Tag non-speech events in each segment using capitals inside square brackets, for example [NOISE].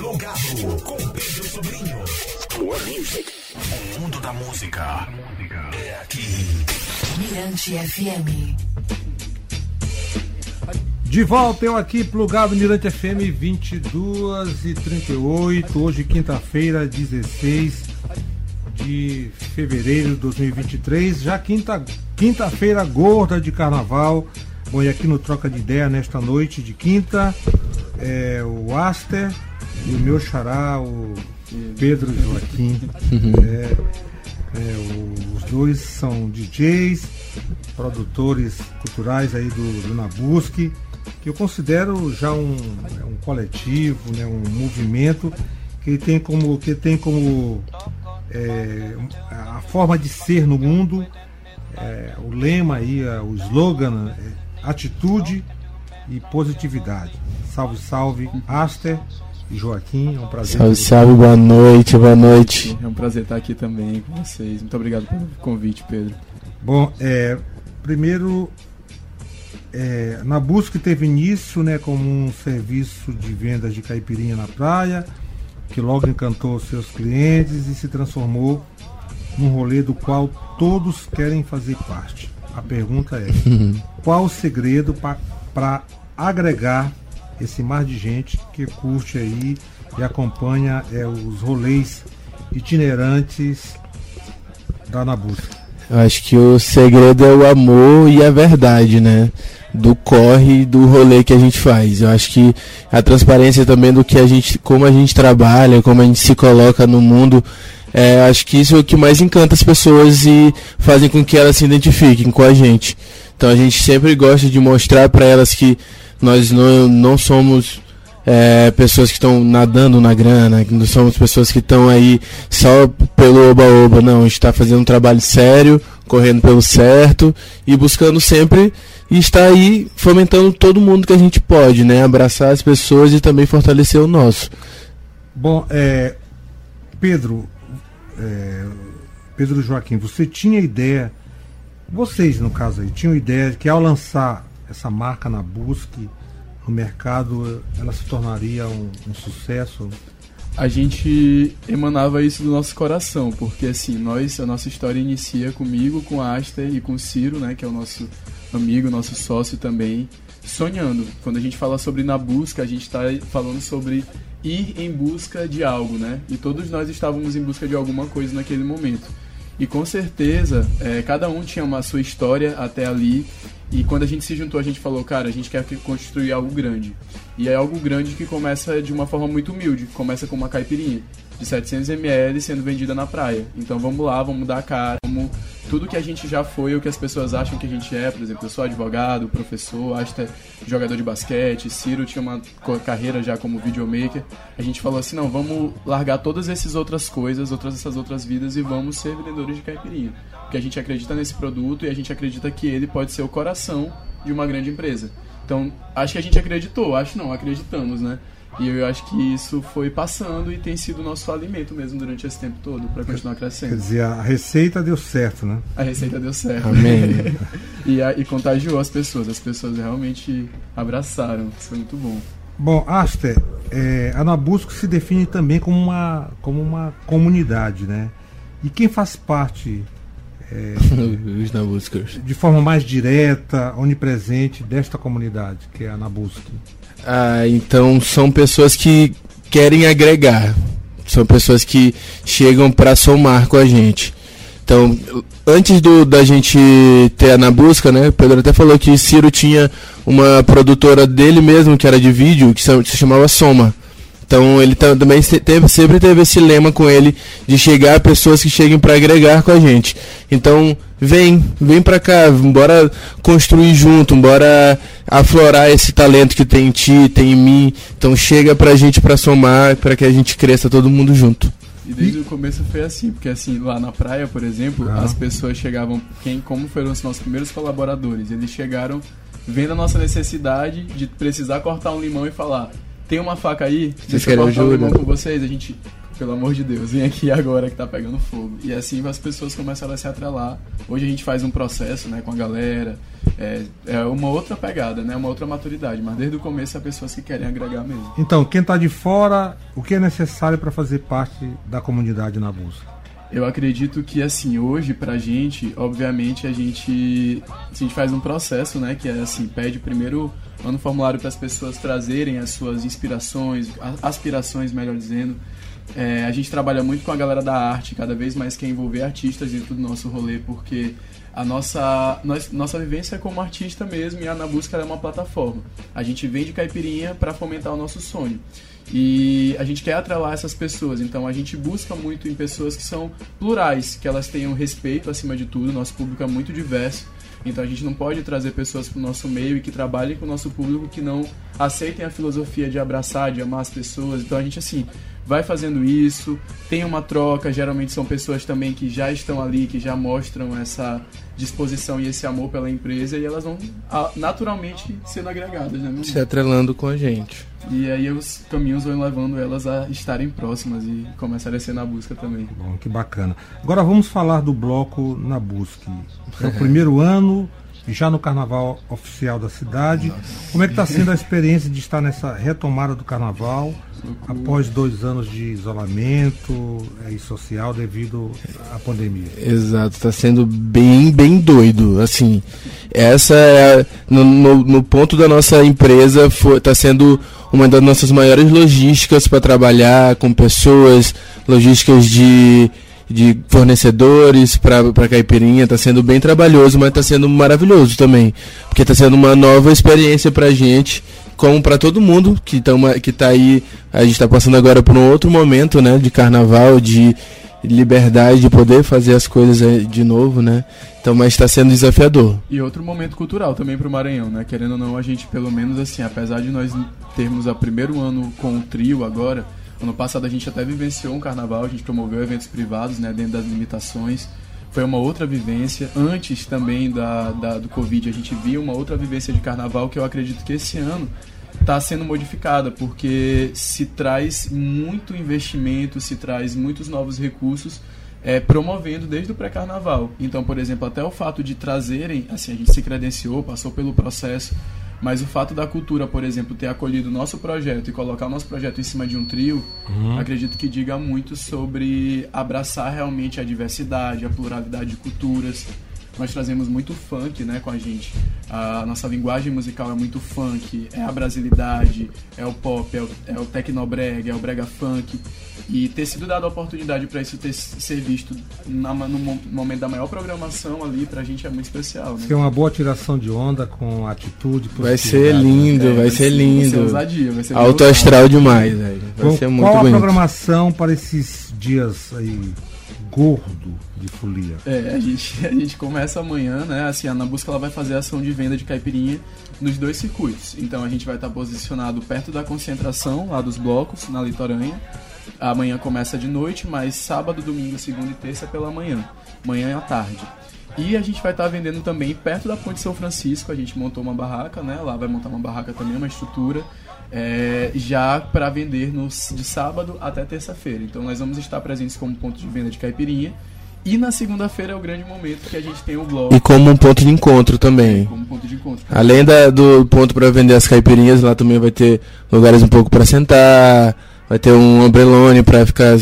Plugado com Pedro Sobrinho. More music. O mundo da música é aqui. Mirante FM. De volta, eu aqui, plugado Mirante FM 22 e 38, hoje quinta-feira, 16 de fevereiro de 2023, já quinta, quinta-feira gorda de carnaval. Bom, e aqui no Troca de Ideia, nesta noite de quinta, é, o Aster e o meu xará, o Pedro Joaquim. É, é, os dois são DJs, produtores culturais aí do, do Nabusque, que eu considero já um, é um coletivo, né, um movimento que tem como, que tem como é, a forma de ser no mundo, é, o lema aí, é, o slogan, é, atitude e positividade. Salve, salve, Aster Joaquim, é um prazer. Salve, salve, boa noite, boa noite. É um prazer estar aqui também com vocês. Muito obrigado pelo convite, Pedro. Bom, é, primeiro, é, na busca teve início né, como um serviço de vendas de caipirinha na praia, que logo encantou seus clientes e se transformou num rolê do qual todos querem fazer parte. A pergunta é: [LAUGHS] qual o segredo para agregar esse mar de gente que curte aí e acompanha é, os rolês itinerantes da Nabusca? Eu acho que o segredo é o amor e a verdade, né? Do corre do rolê que a gente faz. Eu acho que a transparência também do que a gente, como a gente trabalha, como a gente se coloca no mundo, é, acho que isso é o que mais encanta as pessoas e fazem com que elas se identifiquem com a gente. Então a gente sempre gosta de mostrar para elas que nós não, não somos é, pessoas que estão nadando na grana, não somos pessoas que estão aí só pelo oba-oba, não. A gente está fazendo um trabalho sério, correndo pelo certo e buscando sempre estar aí fomentando todo mundo que a gente pode, né? Abraçar as pessoas e também fortalecer o nosso. Bom, é, Pedro, é, Pedro Joaquim, você tinha ideia, vocês no caso aí, tinham ideia de que ao lançar essa marca na Busque no mercado, ela se tornaria um, um sucesso? A gente emanava isso do nosso coração, porque assim, nós, a nossa história inicia comigo, com a Aster e com o Ciro, né, que é o nosso amigo, nosso sócio também, sonhando. Quando a gente fala sobre na busca, a gente está falando sobre ir em busca de algo, né? E todos nós estávamos em busca de alguma coisa naquele momento. E com certeza, é, cada um tinha uma sua história até ali. E quando a gente se juntou, a gente falou, cara, a gente quer que- construir algo grande. E é algo grande que começa de uma forma muito humilde. Começa com uma caipirinha de 700ml sendo vendida na praia. Então vamos lá, vamos dar a cara, vamos... Tudo que a gente já foi, o que as pessoas acham que a gente é, por exemplo, eu sou advogado, professor, acho que é jogador de basquete, Ciro tinha uma carreira já como videomaker. A gente falou assim, não, vamos largar todas essas outras coisas, outras essas outras vidas e vamos ser vendedores de caipirinha. Porque a gente acredita nesse produto e a gente acredita que ele pode ser o coração de uma grande empresa. Então, acho que a gente acreditou, acho não, acreditamos, né? E eu acho que isso foi passando e tem sido o nosso alimento mesmo durante esse tempo todo, para continuar Quer crescendo. dizer, a receita deu certo, né? A receita deu certo. Amém. [LAUGHS] e, a- e contagiou as pessoas, as pessoas realmente abraçaram, isso foi muito bom. Bom, Aster, é, a Nabusco se define também como uma, como uma comunidade, né? E quem faz parte [LAUGHS] Os Nabuscers. de forma mais direta, onipresente desta comunidade, que é a Nabusque? Ah, então são pessoas que querem agregar. São pessoas que chegam para somar com a gente. Então, antes do, da gente ter a Na Busca, né? O Pedro até falou que Ciro tinha uma produtora dele mesmo, que era de vídeo, que se chamava Soma. Então ele ta- também se- teve, sempre teve esse lema com ele de chegar a pessoas que cheguem para agregar com a gente. Então vem, vem pra cá, bora construir junto, bora aflorar esse talento que tem em ti, tem em mim. Então chega pra gente pra somar, pra que a gente cresça todo mundo junto. E desde o começo foi assim, porque assim, lá na praia, por exemplo, Ah. as pessoas chegavam, quem, como foram os nossos primeiros colaboradores, eles chegaram vendo a nossa necessidade de precisar cortar um limão e falar, tem uma faca aí? Vocês querem um ajuda?" limão com vocês? A gente pelo amor de Deus, vem aqui agora que tá pegando fogo. E assim as pessoas começaram a se atrelar. Hoje a gente faz um processo, né, com a galera. É, é uma outra pegada, né, uma outra maturidade. Mas desde o começo há pessoas que querem agregar mesmo. Então, quem está de fora, o que é necessário para fazer parte da comunidade na busca? Eu acredito que assim, hoje pra gente, obviamente a gente a gente faz um processo, né, que é assim, pede primeiro manda um formulário para as pessoas trazerem as suas inspirações, aspirações, melhor dizendo. É, a gente trabalha muito com a galera da arte, cada vez mais quer envolver artistas dentro do nosso rolê, porque a nossa, nós, nossa vivência é como artista mesmo e a Na Busca é uma plataforma. A gente vende caipirinha para fomentar o nosso sonho. E a gente quer atrelar essas pessoas, então a gente busca muito em pessoas que são plurais, que elas tenham respeito acima de tudo, nosso público é muito diverso. Então a gente não pode trazer pessoas para o nosso meio e que trabalhem com o nosso público que não aceitem a filosofia de abraçar, de amar as pessoas. Então a gente assim vai fazendo isso, tem uma troca, geralmente são pessoas também que já estão ali, que já mostram essa disposição e esse amor pela empresa e elas vão naturalmente sendo agregadas, né? Se atrelando com a gente. E aí os caminhos vão levando elas a estarem próximas e começarem a ser na busca também. Bom, que bacana. Agora vamos falar do bloco na busca. É o primeiro ano, já no carnaval oficial da cidade. Como é que está sendo a experiência de estar nessa retomada do carnaval? após dois anos de isolamento e social devido à pandemia. Exato, está sendo bem, bem doido. Assim, essa é no, no, no ponto da nossa empresa está sendo uma das nossas maiores logísticas para trabalhar com pessoas, logísticas de de fornecedores para caipirinha está sendo bem trabalhoso, mas está sendo maravilhoso também, porque está sendo uma nova experiência para a gente como para todo mundo que uma, que tá aí, a gente está passando agora por um outro momento, né, de carnaval, de liberdade de poder fazer as coisas eh, de novo, né? Então, mas está sendo desafiador. E outro momento cultural também para o Maranhão, né? Querendo ou não, a gente pelo menos assim, apesar de nós termos o primeiro ano com o trio agora, ano passado a gente até vivenciou um carnaval, a gente promoveu eventos privados, né, dentro das limitações foi uma outra vivência. Antes também da, da, do Covid, a gente via uma outra vivência de carnaval que eu acredito que esse ano está sendo modificada, porque se traz muito investimento, se traz muitos novos recursos. É, promovendo desde o pré-carnaval. Então, por exemplo, até o fato de trazerem, assim, a gente se credenciou, passou pelo processo, mas o fato da cultura, por exemplo, ter acolhido o nosso projeto e colocar o nosso projeto em cima de um trio, uhum. acredito que diga muito sobre abraçar realmente a diversidade, a pluralidade de culturas. Nós trazemos muito funk né, com a gente. A nossa linguagem musical é muito funk, é a brasilidade, é o pop, é o, é o tecnobrega, é o brega funk. E ter sido dado a oportunidade para isso ter, ser visto na, no momento da maior programação ali, pra gente é muito especial. Né? Ser uma boa tiração de onda com atitude. Vai ser lindo, é, vai, vai, ser lindo. Vai ser ousadia, vai ser Alto astral demais, velho. Vai Bom, ser muito Qual bonito. a programação para esses dias aí gordo de folia? É, a gente, [LAUGHS] a gente começa amanhã, né? Assim, a Na Busca ela vai fazer ação de venda de caipirinha nos dois circuitos. Então a gente vai estar posicionado perto da concentração lá dos blocos, na Litoranha Amanhã começa de noite, mas sábado, domingo, segunda e terça é pela manhã. Manhã à tarde. E a gente vai estar tá vendendo também perto da Ponte São Francisco. A gente montou uma barraca, né? Lá vai montar uma barraca também, uma estrutura. É, já para vender no, de sábado até terça-feira. Então nós vamos estar presentes como ponto de venda de caipirinha. E na segunda-feira é o grande momento que a gente tem o blog. E como um ponto de encontro também. Como ponto de encontro. Além da, do ponto para vender as caipirinhas, lá também vai ter lugares um pouco para sentar vai ter um ombrelone para ficar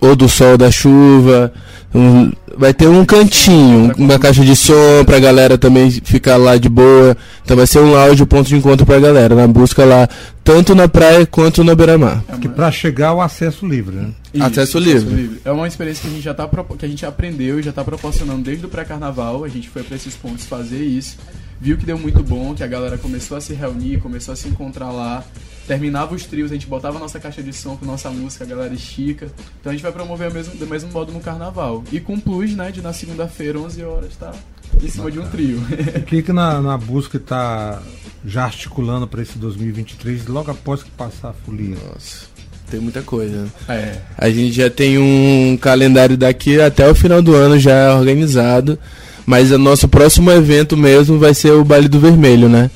ou do sol ou da chuva, um, vai ter um cantinho, uma caixa de som pra galera também ficar lá de boa. Então vai ser um lounge, um ponto de encontro pra galera, na busca lá, tanto na praia quanto na beira-mar. É que para chegar o acesso livre, né? Isso, acesso, livre. acesso, livre. É uma experiência que a gente já tá que a gente aprendeu e já está proporcionando desde o pré-carnaval. A gente foi para esses pontos fazer isso, viu que deu muito bom, que a galera começou a se reunir, começou a se encontrar lá terminava os trios, a gente botava a nossa caixa de som com nossa música, a galera estica. Então a gente vai promover o mesmo, do mesmo modo no carnaval. E com plus, né, de na segunda-feira, 11 horas, tá em cima de um trio. O que, que na, na busca tá já articulando para esse 2023, logo após que passar a folia? Nossa. Tem muita coisa. É. A gente já tem um calendário daqui até o final do ano já organizado. Mas o nosso próximo evento mesmo vai ser o Baile do Vermelho, né?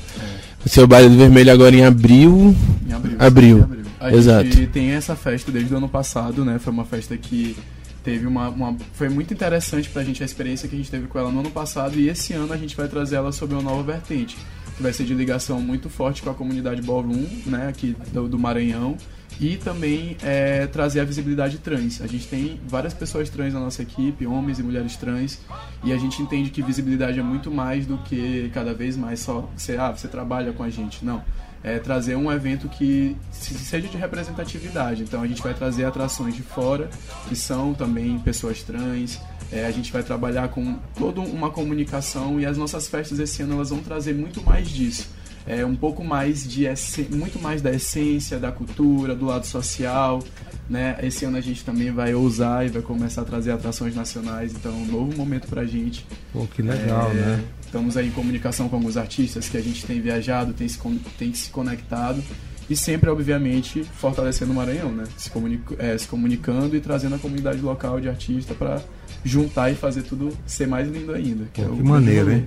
Vai ser o Baile do Vermelho agora em abril. Em abril. Abril. A Exato. gente tem essa festa desde o ano passado, né? Foi uma festa que teve uma, uma- foi muito interessante pra gente a experiência que a gente teve com ela no ano passado e esse ano a gente vai trazer ela sob uma nova vertente, que vai ser de ligação muito forte com a comunidade ballroom, né, aqui do, do Maranhão. E também é, trazer a visibilidade trans. A gente tem várias pessoas trans na nossa equipe, homens e mulheres trans, e a gente entende que visibilidade é muito mais do que cada vez mais só você, ah, você trabalha com a gente. Não é, trazer um evento que se- seja de representatividade. Então a gente vai trazer atrações de fora, que são também pessoas trans. É, a gente vai trabalhar com toda uma comunicação e as nossas festas esse ano elas vão trazer muito mais disso. É, um pouco mais de muito mais da essência, da cultura, do lado social. Né? Esse ano a gente também vai ousar e vai começar a trazer atrações nacionais, então é um novo momento pra gente. Pô, que legal, É, né? Estamos aí em comunicação com alguns artistas que a gente tem viajado, tem se, tem se conectado e sempre, obviamente, fortalecendo o Maranhão, né? Se, é, se comunicando e trazendo a comunidade local de artista para juntar e fazer tudo ser mais lindo ainda. Pô, é que maneiro, hein?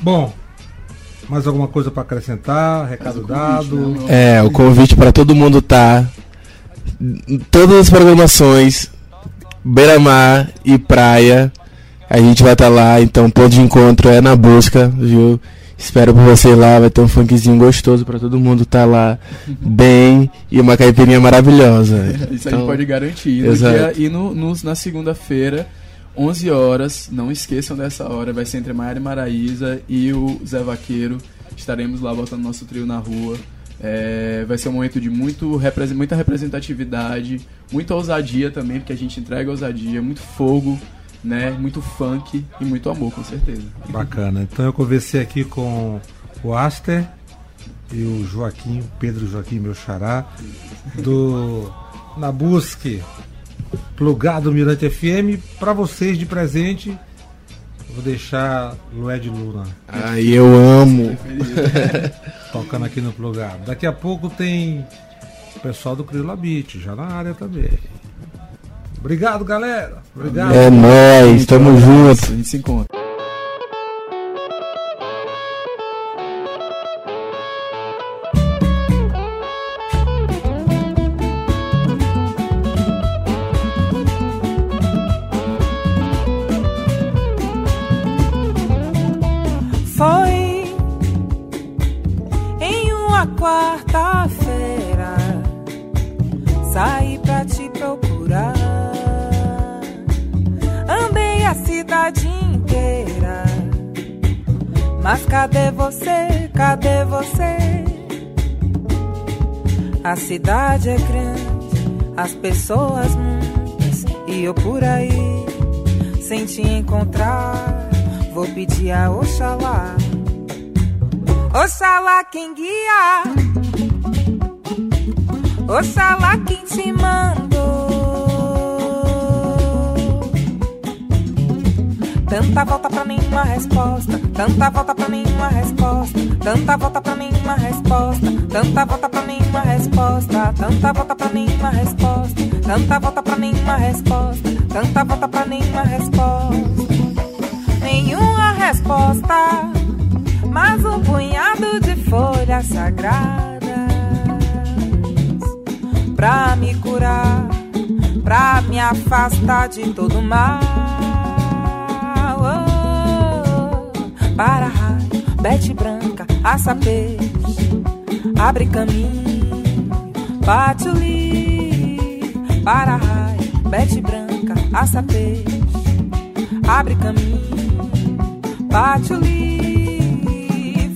Bom, mais alguma coisa pra acrescentar? Recado convite, dado? né? É, o convite para todo mundo tá. Todas as programações, beira-mar e praia, a gente vai estar lá, então ponto de encontro é na busca, viu? Espero por você lá, vai ter um funkzinho gostoso para todo mundo tá lá [LAUGHS] bem e uma caipirinha maravilhosa. Isso a Então, gente pode garantir. E no exato. dia- e no, no- na segunda-feira, 11 horas, não esqueçam dessa hora, vai ser entre Maiara e Maraísa e o Zé Vaqueiro. Estaremos lá botando nosso trio na rua. É, vai ser um momento de muito, muita representatividade, muita ousadia também, porque a gente entrega ousadia, muito fogo, né? Muito funk e muito amor, com certeza. Bacana. Então eu conversei aqui com o Aster e o Joaquim, Pedro Joaquim, meu xará, do Nabusque, plugado Mirante FM. Para vocês de presente, vou deixar Lued Luna Ai, eu amo. [LAUGHS] tocando aqui no plugado. Daqui a pouco tem o pessoal do Crioula Beat, já na área também. Obrigado, galera. Obrigado. É nóis, tamo junto. A gente se encontra. Cadê você? Cadê você? A cidade é grande, as pessoas muitas e eu por aí sem te encontrar. Vou pedir a Oxalá, Oxalá quem guia, Oxalá quem te mandou. Tanta volta pra nenhuma resposta, tanta volta pra nenhuma resposta, tanta volta pra nenhuma resposta, tanta volta pra nenhuma resposta, tanta volta pra nenhuma resposta, tanta volta pra nenhuma resposta, tanta volta pra nenhuma resposta. Nenhuma resposta, mas um punhado de folhas sagradas pra me curar, pra me afastar de todo mal. Para raio, bete branca, aça abre caminho, patchouli. Para raio, bete branca, aça abre caminho, patchouli.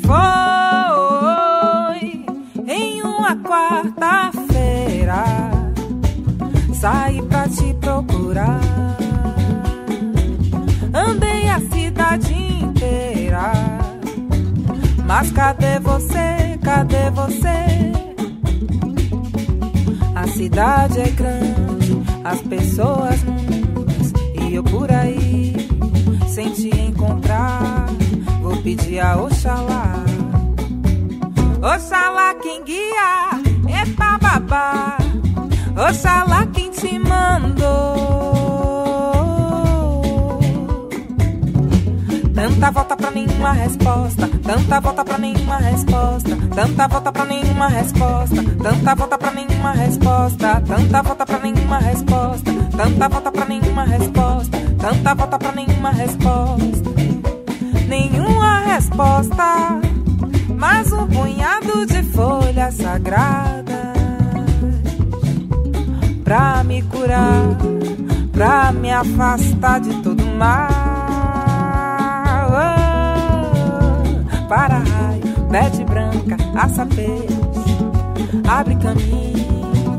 Foi em uma quarta-feira saí pra te procurar. Andei a cidade mas cadê você? Cadê você? A cidade é grande, as pessoas muitas e eu por aí sem te encontrar. Vou pedir a Oxalá, Oxalá quem guia, epa babá. Oxalá quem te mandou. Tanta volta pra nenhuma resposta, tanta volta pra nenhuma resposta, tanta volta pra nenhuma resposta, tanta volta pra nenhuma resposta, tanta volta pra nenhuma resposta, tanta volta pra nenhuma resposta, tanta volta pra nenhuma resposta. Nenhuma resposta, mais um punhado de folhas sagradas pra me curar, pra me afastar de todo mal. Oh, para raio, bete branca, aça abre caminho,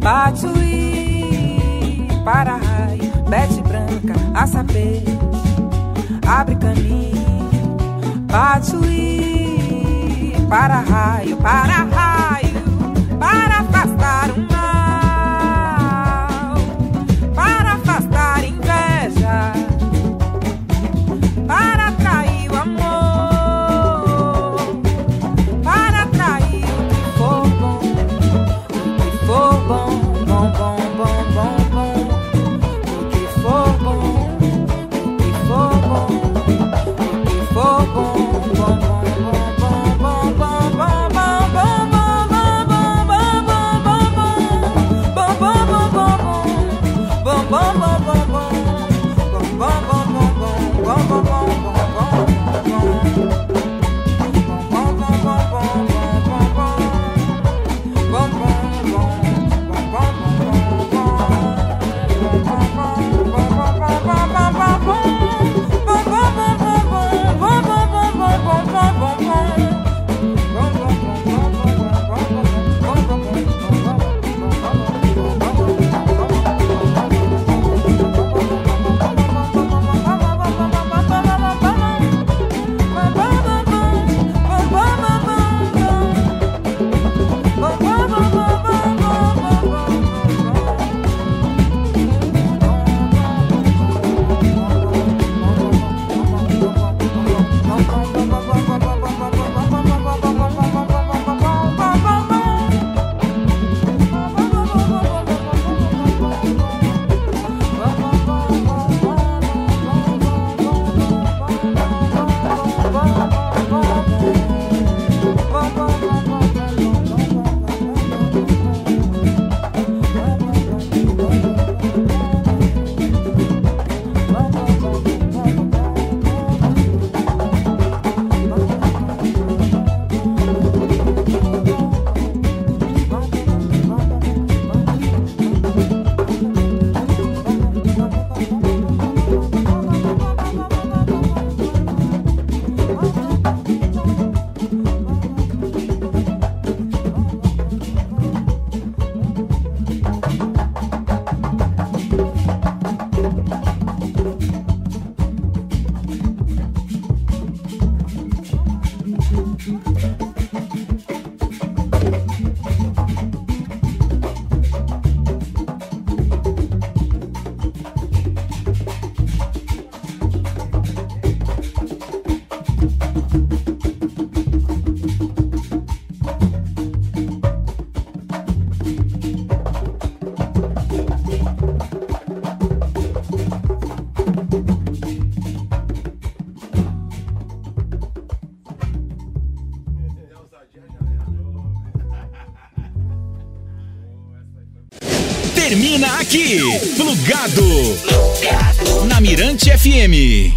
patuí. Para raio, bete branca, aça abre caminho, patuí. Para raio, para raio, para afastar um Termina aqui, plugado, na Mirante FM.